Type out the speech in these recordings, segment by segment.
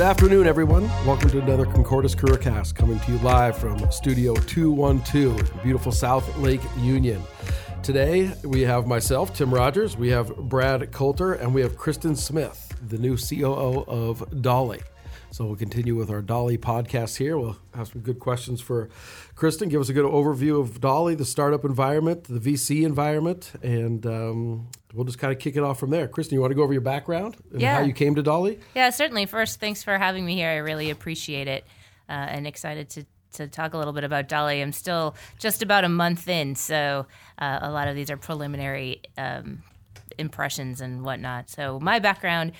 Good afternoon, everyone. Welcome to another Concordis CareerCast coming to you live from Studio 212, beautiful South Lake Union. Today, we have myself, Tim Rogers, we have Brad Coulter, and we have Kristin Smith, the new COO of Dolly. So we'll continue with our Dolly podcast here. We'll have some good questions for Kristin. Give us a good overview of Dolly, the startup environment, the VC environment, and um, we'll just kind of kick it off from there. Kristin, you want to go over your background and Yeah. how you came to Dolly? Yeah, certainly. First, thanks for having me here. I really appreciate it uh, and excited to, to talk a little bit about Dolly. I'm still just about a month in, so uh, a lot of these are preliminary um, impressions and whatnot. So, my background.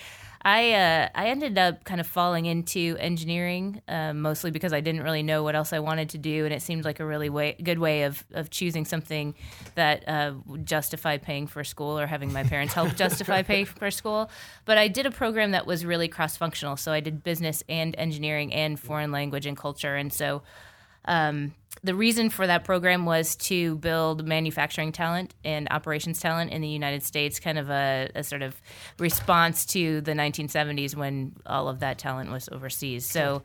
I uh, I ended up kind of falling into engineering uh, mostly because I didn't really know what else I wanted to do, and it seemed like a really way, good way of, of choosing something that uh, would justify paying for school or having my parents help justify paying for school. But I did a program that was really cross functional, so I did business and engineering and foreign language and culture, and so um, the reason for that program was to build manufacturing talent and operations talent in the United States, kind of a, a sort of response to the 1970s when all of that talent was overseas. So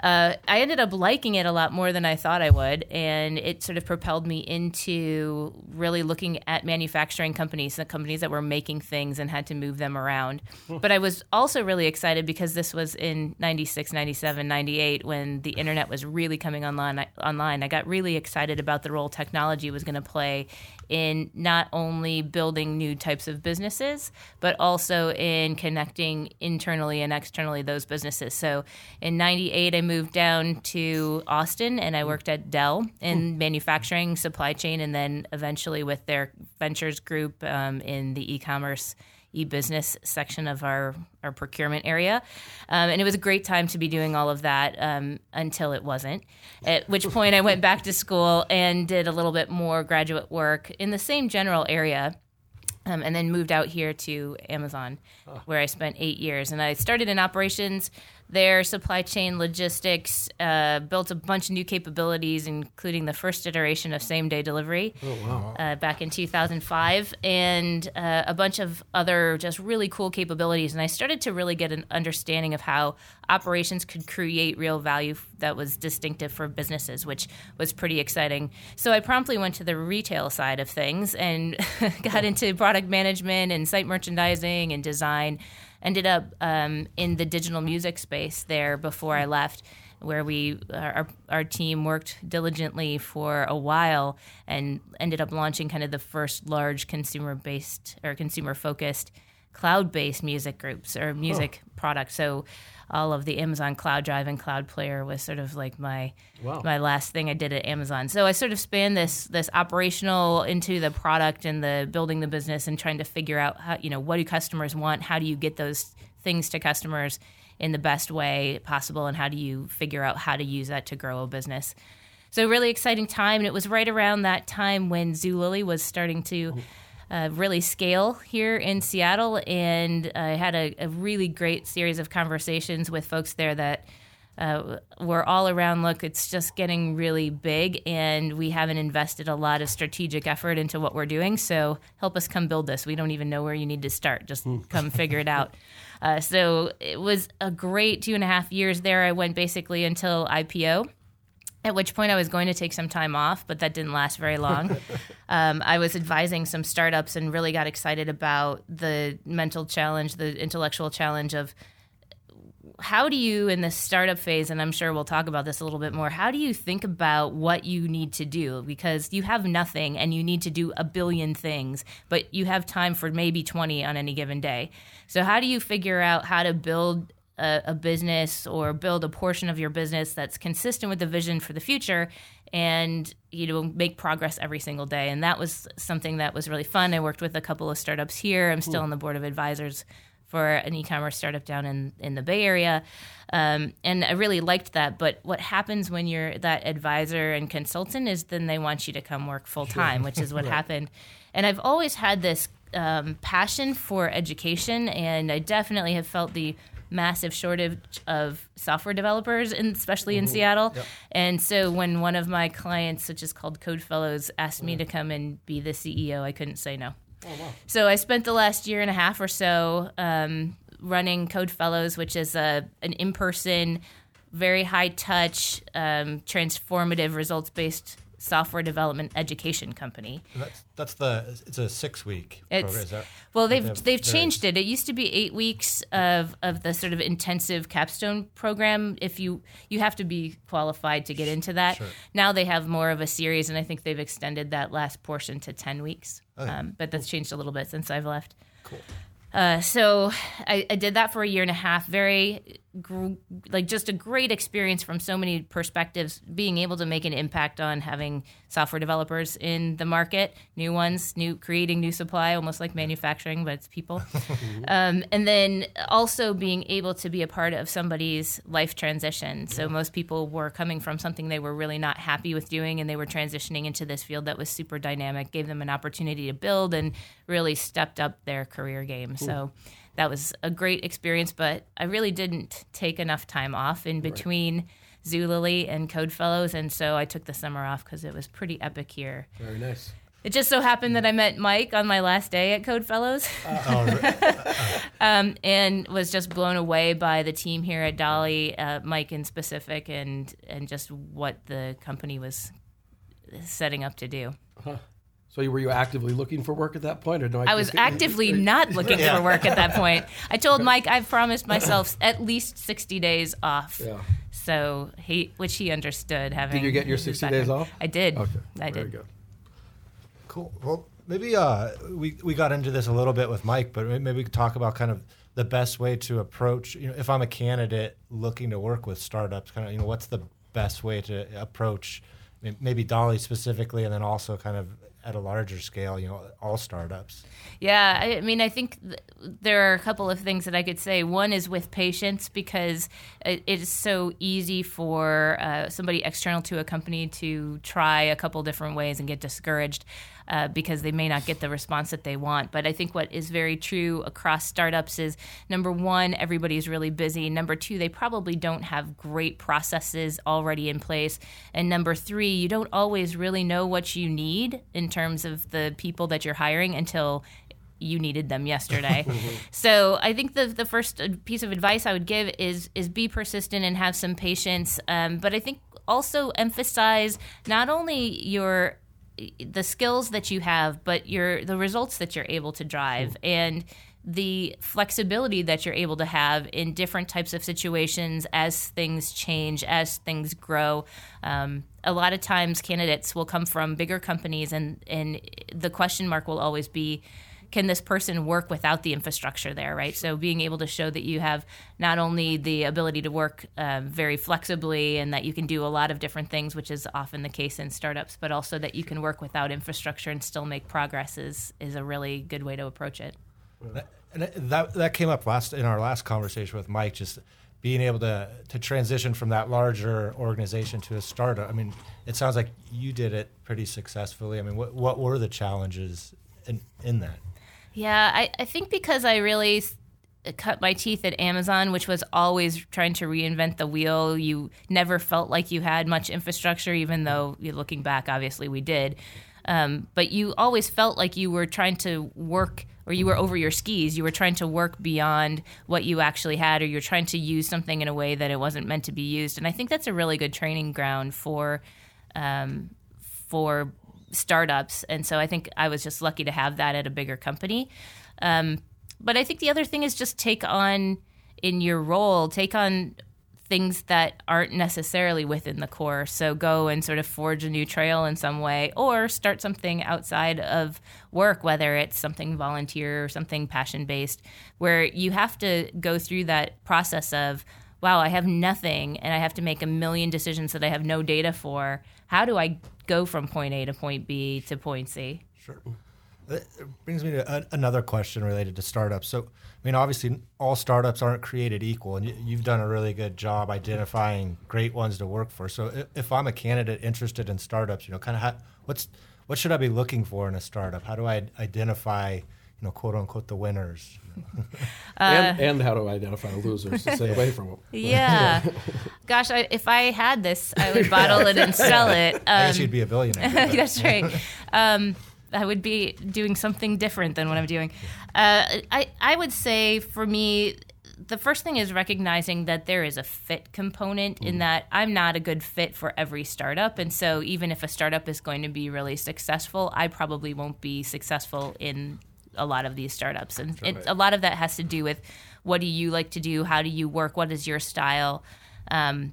uh, I ended up liking it a lot more than I thought I would, and it sort of propelled me into really looking at manufacturing companies, the companies that were making things and had to move them around. But I was also really excited because this was in 96, 97, 98 when the internet was really coming online. I, online. I got really excited about the role technology was going to play in not only building new types of businesses, but also in connecting internally and externally those businesses. So in 98, I moved down to Austin and I worked at Dell in manufacturing, supply chain, and then eventually with their ventures group um, in the e commerce e-business section of our, our procurement area um, and it was a great time to be doing all of that um, until it wasn't at which point i went back to school and did a little bit more graduate work in the same general area um, and then moved out here to Amazon, where I spent eight years. And I started in operations there, supply chain logistics, uh, built a bunch of new capabilities, including the first iteration of same day delivery uh, back in 2005, and uh, a bunch of other just really cool capabilities. And I started to really get an understanding of how operations could create real value that was distinctive for businesses, which was pretty exciting. So I promptly went to the retail side of things and got into product management and site merchandising and design. Ended up um, in the digital music space there before I left where we our, our team worked diligently for a while and ended up launching kind of the first large consumer based or consumer focused cloud based music groups or oh. music products. So all of the Amazon Cloud Drive and Cloud Player was sort of like my my last thing I did at Amazon. So I sort of span this this operational into the product and the building the business and trying to figure out how you know what do customers want, how do you get those things to customers in the best way possible, and how do you figure out how to use that to grow a business. So really exciting time, and it was right around that time when Zulily was starting to uh, really scale here in Seattle, and I had a, a really great series of conversations with folks there that uh, were all around. Look, it's just getting really big, and we haven't invested a lot of strategic effort into what we're doing. So help us come build this. We don't even know where you need to start. Just come figure it out. Uh, so it was a great two and a half years there. I went basically until IPO at which point I was going to take some time off, but that didn't last very long. um, I was advising some startups and really got excited about the mental challenge, the intellectual challenge of how do you, in the startup phase, and I'm sure we'll talk about this a little bit more, how do you think about what you need to do? Because you have nothing and you need to do a billion things, but you have time for maybe 20 on any given day. So, how do you figure out how to build a, a business or build a portion of your business that's consistent with the vision for the future and you know make progress every single day. And that was something that was really fun. I worked with a couple of startups here. I'm still on the board of advisors for an e-commerce startup down in, in the bay area. Um, and i really liked that. But what happens when you're that advisor and consultant is then they want you to come work full time which is what happened. And i've always had this um, passion for education and i definitely have felt the massive shortage of software developers, and especially in Seattle. And so when one of my clients, which is called Code Fellows, asked me to come and be the CEO, I couldn't say no. So I spent the last year and a half or so um, running Code Fellows, which is a an in person, very high touch, um, transformative, results based software development education company. That's that's the it's a six week It's program. Is that, well, they they've they've various- changed it. It used to be eight weeks of of the sort of intensive capstone program. If you you have to be qualified to get into that. Sure. Now they have more of a series, and I think they've extended that last portion to ten weeks. Okay. Um, but that's changed a little bit since I've left. Cool. Uh, so I, I did that for a year and a half. Very, gr- like, just a great experience from so many perspectives. Being able to make an impact on having software developers in the market, new ones, new creating new supply, almost like manufacturing, but it's people. um, and then also being able to be a part of somebody's life transition. So most people were coming from something they were really not happy with doing, and they were transitioning into this field that was super dynamic, gave them an opportunity to build, and really stepped up their career game. So that was a great experience, but I really didn't take enough time off in between. Zulily and Code Fellows, and so I took the summer off because it was pretty epic here. Very nice. It just so happened that I met Mike on my last day at Code Fellows. Oh, um, and was just blown away by the team here at Dolly, uh, Mike in specific, and and just what the company was setting up to do. So were you actively looking for work at that point, or no? I was just- actively not looking Yeah. for work at that point. I told Mike I've promised myself at least sixty days off. Yeah. So he, which he understood. Having Did you get your 60 days off? I did. Okay. I Very did. good. cool. Well, maybe uh, we we got into this a little bit with Mike, but maybe we could talk about kind of the best way to approach. You know, if I'm a candidate looking to work with startups, kind of, you know, what's the best way to approach maybe Dolly specifically, and then also kind of at a larger scale, you know, all startups. Yeah, I mean, I think th- there are a couple of things that I could say. One is with patience because it, it is so easy for uh, somebody external to a company to try a couple different ways and get discouraged uh, because they may not get the response that they want. But I think what is very true across startups is number one, everybody's really busy. Number two, they probably don't have great processes already in place. And number three, you don't always really know what you need in terms of the people that you're hiring until you needed them yesterday. so I think the the first uh, piece of advice I would give is is be persistent and have some patience. Um, but I think also emphasize not only your the skills that you have, but your the results that you're able to drive and the flexibility that you're able to have in different types of situations as things change, as things grow. Um, a lot of times, candidates will come from bigger companies, and and the question mark will always be can this person work without the infrastructure there, right? So being able to show that you have not only the ability to work um, very flexibly and that you can do a lot of different things, which is often the case in startups, but also that you can work without infrastructure and still make progress is is a really good way to approach it. And that that came up last in our last conversation with Mike. Just being able to to transition from that larger organization to a startup. I mean, it sounds like you did it pretty successfully. I mean, what what were the challenges in in that? Yeah, I, I think because I really cut my teeth at Amazon, which was always trying to reinvent the wheel. You never felt like you had much infrastructure, even though looking back, obviously we did. Um, but you always felt like you were trying to work or you were over your skis. You were trying to work beyond what you actually had, or you're trying to use something in a way that it wasn't meant to be used. And I think that's a really good training ground for um, for startups. And so I think I was just lucky to have that at a bigger company. Um, but I think the other thing is just take on in your role, take on things that aren't necessarily within the core. So go and sort of forge a new trail in some way or start something outside of work, whether it's something volunteer or something passion based, where you have to go through that process of, wow, I have nothing and I have to make a million decisions that I have no data for. How do I go from point A to point B to point C? Sure. That brings me to a, another question related to startups. So, I mean, obviously, all startups aren't created equal, and you, you've done a really good job identifying great ones to work for. So, if I'm a candidate interested in startups, you know, kind of what's what should I be looking for in a startup? How do I identify, you know, quote unquote, the winners? and, and how to identify the losers to stay away from them. Yeah. Gosh, I, if I had this, I would bottle it and sell it. I guess Um, you'd be a billionaire. That's right. Um, I would be doing something different than what I'm doing. Uh, I I would say for me, the first thing is recognizing that there is a fit component in that I'm not a good fit for every startup. And so, even if a startup is going to be really successful, I probably won't be successful in a lot of these startups. And it, a lot of that has to do with what do you like to do? How do you work? What is your style? Um,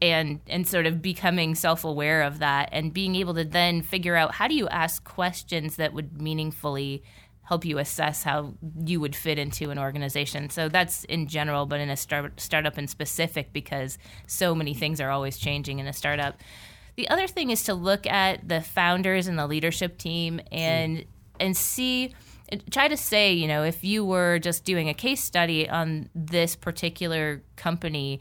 and and sort of becoming self-aware of that and being able to then figure out how do you ask questions that would meaningfully help you assess how you would fit into an organization. So that's in general, but in a start, startup in specific, because so many things are always changing in a startup. The other thing is to look at the founders and the leadership team and and see try to say, you know, if you were just doing a case study on this particular company,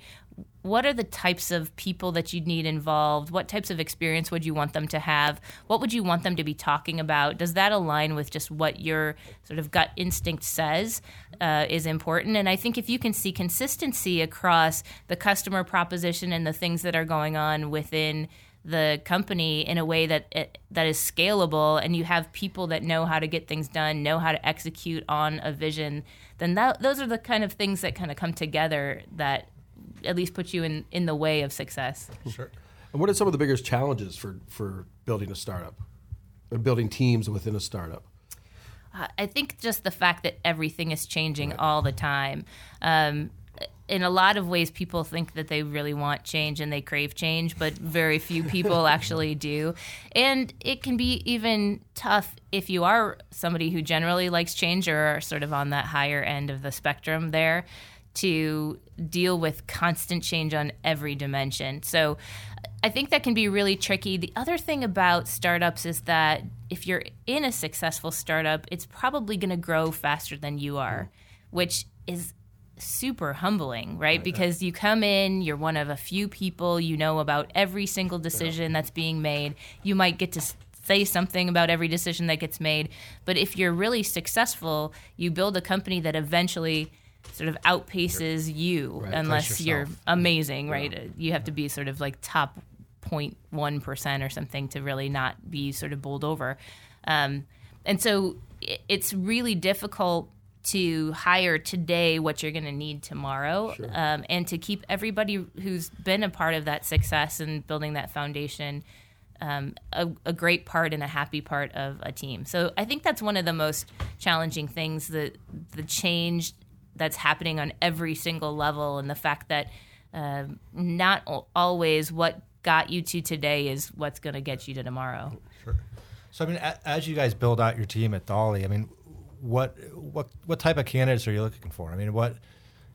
what are the types of people that you'd need involved? What types of experience would you want them to have? What would you want them to be talking about? Does that align with just what your sort of gut instinct says uh, is important? And I think if you can see consistency across the customer proposition and the things that are going on within the company in a way that it, that is scalable, and you have people that know how to get things done, know how to execute on a vision, then that, those are the kind of things that kind of come together that at least put you in, in the way of success. Sure. And what are some of the biggest challenges for, for building a startup or building teams within a startup? Uh, I think just the fact that everything is changing right. all the time. Um, in a lot of ways, people think that they really want change and they crave change, but very few people actually do. And it can be even tough if you are somebody who generally likes change or are sort of on that higher end of the spectrum there to deal with constant change on every dimension. So I think that can be really tricky. The other thing about startups is that if you're in a successful startup, it's probably going to grow faster than you are, which is super humbling, right? Because you come in, you're one of a few people, you know about every single decision that's being made. You might get to say something about every decision that gets made, but if you're really successful, you build a company that eventually sort of outpaces you right, unless you're amazing, right? Yeah. You have to be sort of like top 0.1% or something to really not be sort of bowled over. Um, and so it's really difficult to hire today what you're going to need tomorrow sure. um, and to keep everybody who's been a part of that success and building that foundation um, a, a, great part and a happy part of a team. So I think that's one of the most challenging things the the change that's happening on every single level, and the fact that uh, not always what got you to today is what's going to get you to tomorrow. Sure. So I mean, as you guys build out your team at dolly I mean, what what what type of candidates are you looking for? I mean, what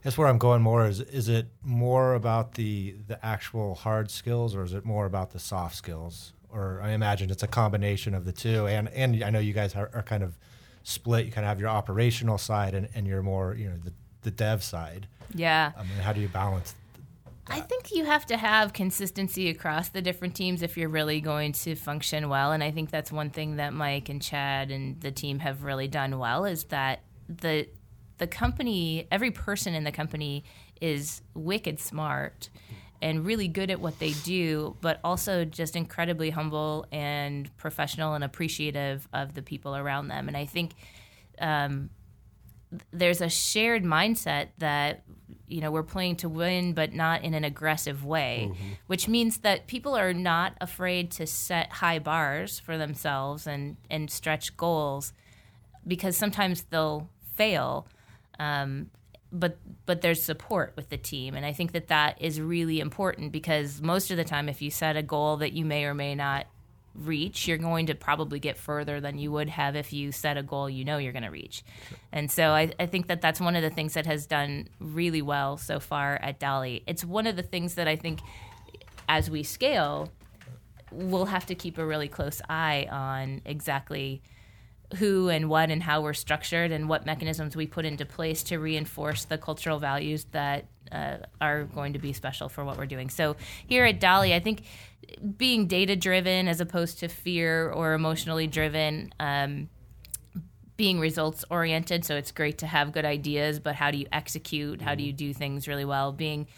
that's where I'm going more is is it more about the the actual hard skills or is it more about the soft skills? Or I imagine it's a combination of the two. And and I know you guys are, are kind of split. You kind of have your operational side and, and you're more, you know, the, the dev side. Yeah. I mean, how do you balance I think you have to have consistency across the different teams if you're really going to function well. And I think that's one thing that Mike and Chad and the team have really done well is that the the company, every person in the company is wicked smart and really good at what they do, but also just incredibly humble and professional and appreciative of the people around them. And I think um, there's a shared mindset that you know we're playing to win but not in an aggressive way mm-hmm. which means that people are not afraid to set high bars for themselves and and stretch goals because sometimes they'll fail um, but but there's support with the team and i think that that is really important because most of the time if you set a goal that you may or may not reach, you're going to probably get further than you would have if you set a goal you know you're going to reach. Sure. And so I, I, think that that's one of the things that has done really well so far at Dolly. It's one of the things that I think as we scale, we'll have to keep a really close eye on exactly who and what and how we're structured and what mechanisms we put into place to reinforce the cultural values that uh, are going to be special for what we're doing. So here at Dolly, I think being data driven as opposed to fear or emotionally driven. Um, being results oriented, so it's great to have good ideas, but how do you execute? How do you do things really well? Being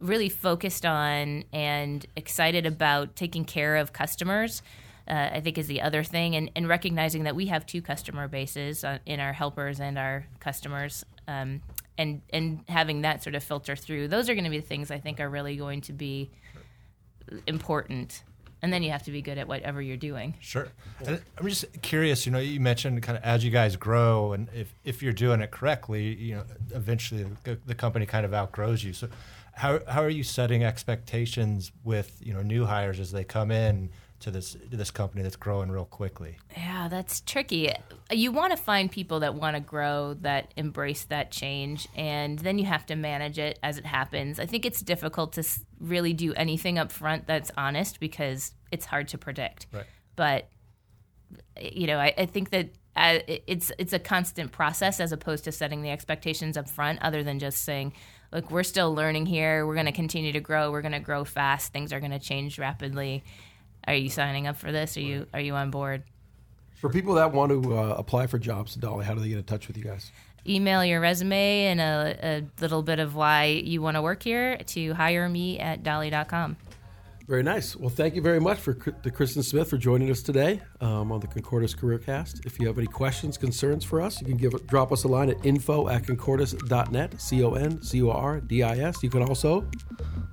really focused on and excited about taking care of customers, uh, I think is the other thing, and, and, recognizing that we have two customer bases uh, in our helpers and our customers. Um, and and having that sort of filter through those are going to be the things i think are really going to be important and then you have to be good at whatever you're doing Sure. And I'm just curious, you know, you mentioned kind of as you guys grow and if, if you're doing it correctly, you know, eventually the, company kind of outgrows you. So how, how are you setting expectations with, you know, new hires as they come in to this to this company that's growing real quickly? Yeah, that's tricky. You want to find people that want to grow, that embrace that change, and then you have to manage it as it happens. I think it's difficult to really do anything up front that's honest because it's hard to predict. Right. But you know, I, I think that uh, it's it's a constant process as opposed to setting the expectations up front. Other than just saying, "Look, we're still learning here. We're going to continue to grow. We're going to grow fast. Things are going to change rapidly." Are you signing up for this? Are you are you on board? For people that want to uh, apply for jobs, at Dolly, how do they get in touch with you guys? email your resume and a, a little bit of why you want to work here to hire me at dolly.com. Very nice. Well, thank you very much for to Kristin Smith for joining us today um, on the Concordis CareerCast. If you have any questions, concerns for us, you can give drop us a line at info at concordis.net, C O N C O R D I S. You can also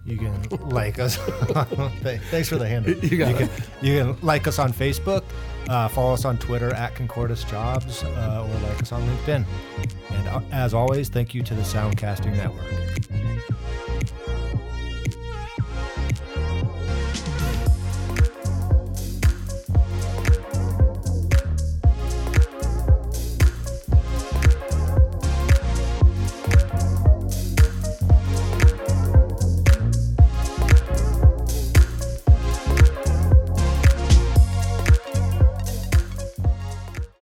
You can like us. Thanks for the handle. You got can, you can like us on Facebook, uh, follow us on Twitter at Concordis Jobs, uh, or like us on LinkedIn. And uh, as always, thank you to the Soundcasting Network.